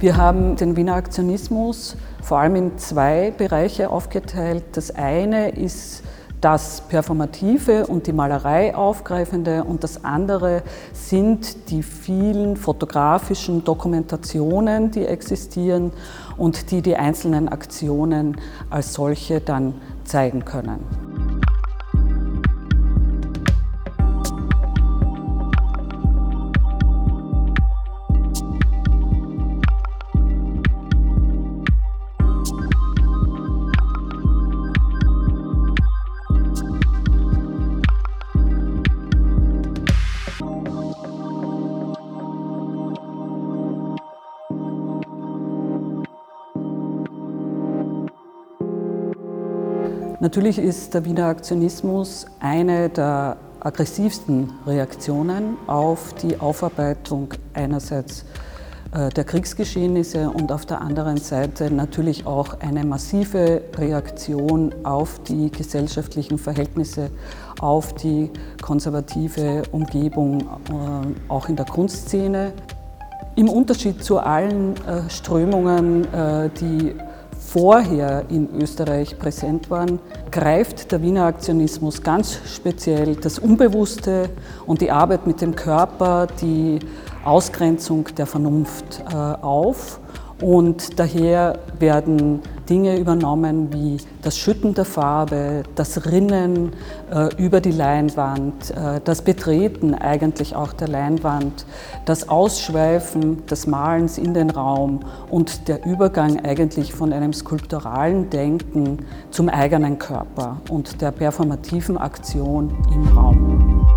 Wir haben den Wiener Aktionismus vor allem in zwei Bereiche aufgeteilt. Das eine ist das Performative und die Malerei aufgreifende und das andere sind die vielen fotografischen Dokumentationen, die existieren und die die einzelnen Aktionen als solche dann zeigen können. Natürlich ist der Wiener Aktionismus eine der aggressivsten Reaktionen auf die Aufarbeitung einerseits äh, der Kriegsgeschehnisse und auf der anderen Seite natürlich auch eine massive Reaktion auf die gesellschaftlichen Verhältnisse, auf die konservative Umgebung, äh, auch in der Kunstszene. Im Unterschied zu allen äh, Strömungen, die vorher in Österreich präsent waren, greift der Wiener Aktionismus ganz speziell das Unbewusste und die Arbeit mit dem Körper, die Ausgrenzung der Vernunft äh, auf. Und daher werden Dinge übernommen wie das Schütten der Farbe, das Rinnen äh, über die Leinwand, äh, das Betreten eigentlich auch der Leinwand, das Ausschweifen des Malens in den Raum und der Übergang eigentlich von einem skulpturalen Denken zum eigenen Körper und der performativen Aktion im Raum.